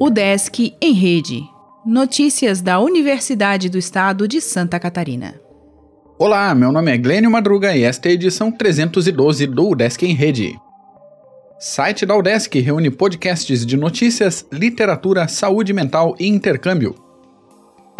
O Desk em Rede. Notícias da Universidade do Estado de Santa Catarina. Olá, meu nome é Glênio Madruga e esta é a edição 312 do Desk em Rede. Site da UDESC reúne podcasts de notícias, literatura, saúde mental e intercâmbio.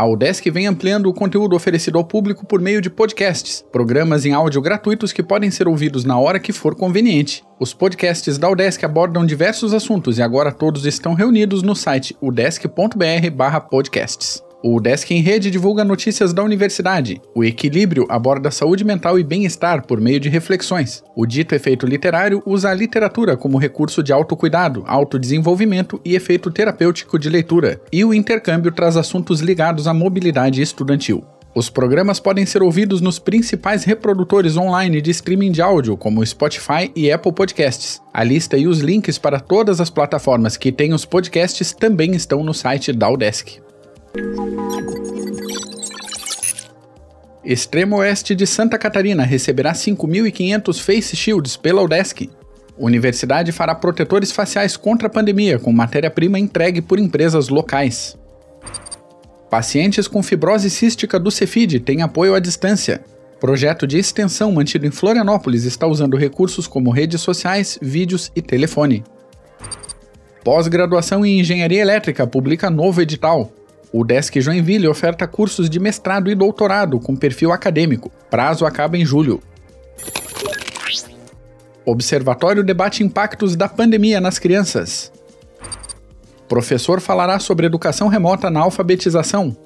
A UDESC vem ampliando o conteúdo oferecido ao público por meio de podcasts, programas em áudio gratuitos que podem ser ouvidos na hora que for conveniente. Os podcasts da UDESC abordam diversos assuntos e agora todos estão reunidos no site udesc.br/podcasts. O Desk em Rede divulga notícias da universidade. O Equilíbrio aborda saúde mental e bem-estar por meio de reflexões. O Dito Efeito Literário usa a literatura como recurso de autocuidado, autodesenvolvimento e efeito terapêutico de leitura. E o Intercâmbio traz assuntos ligados à mobilidade estudantil. Os programas podem ser ouvidos nos principais reprodutores online de streaming de áudio, como Spotify e Apple Podcasts. A lista e os links para todas as plataformas que têm os podcasts também estão no site da Udesc. Extremo Oeste de Santa Catarina receberá 5.500 face shields pela UDESC. Universidade fará protetores faciais contra a pandemia com matéria-prima entregue por empresas locais. Pacientes com fibrose cística do Cefid têm apoio à distância. Projeto de extensão mantido em Florianópolis está usando recursos como redes sociais, vídeos e telefone. Pós-graduação em Engenharia Elétrica publica novo edital. O Desk Joinville oferta cursos de mestrado e doutorado com perfil acadêmico. Prazo acaba em julho. Observatório debate impactos da pandemia nas crianças. Professor falará sobre educação remota na alfabetização.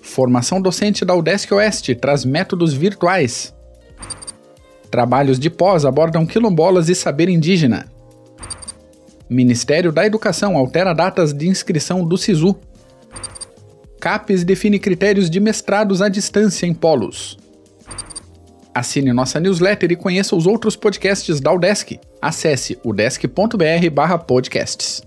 Formação docente da UDESC Oeste traz métodos virtuais. Trabalhos de pós abordam quilombolas e saber indígena. Ministério da Educação altera datas de inscrição do SISU. CAPES define critérios de mestrados à distância em polos. Assine nossa newsletter e conheça os outros podcasts da UDESC. Acesse udesc.br/podcasts.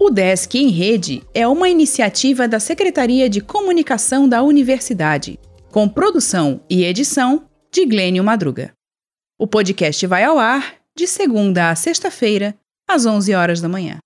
O Desk em Rede é uma iniciativa da Secretaria de Comunicação da Universidade, com produção e edição de Glênio Madruga. O podcast vai ao ar de segunda a sexta-feira, às 11 horas da manhã.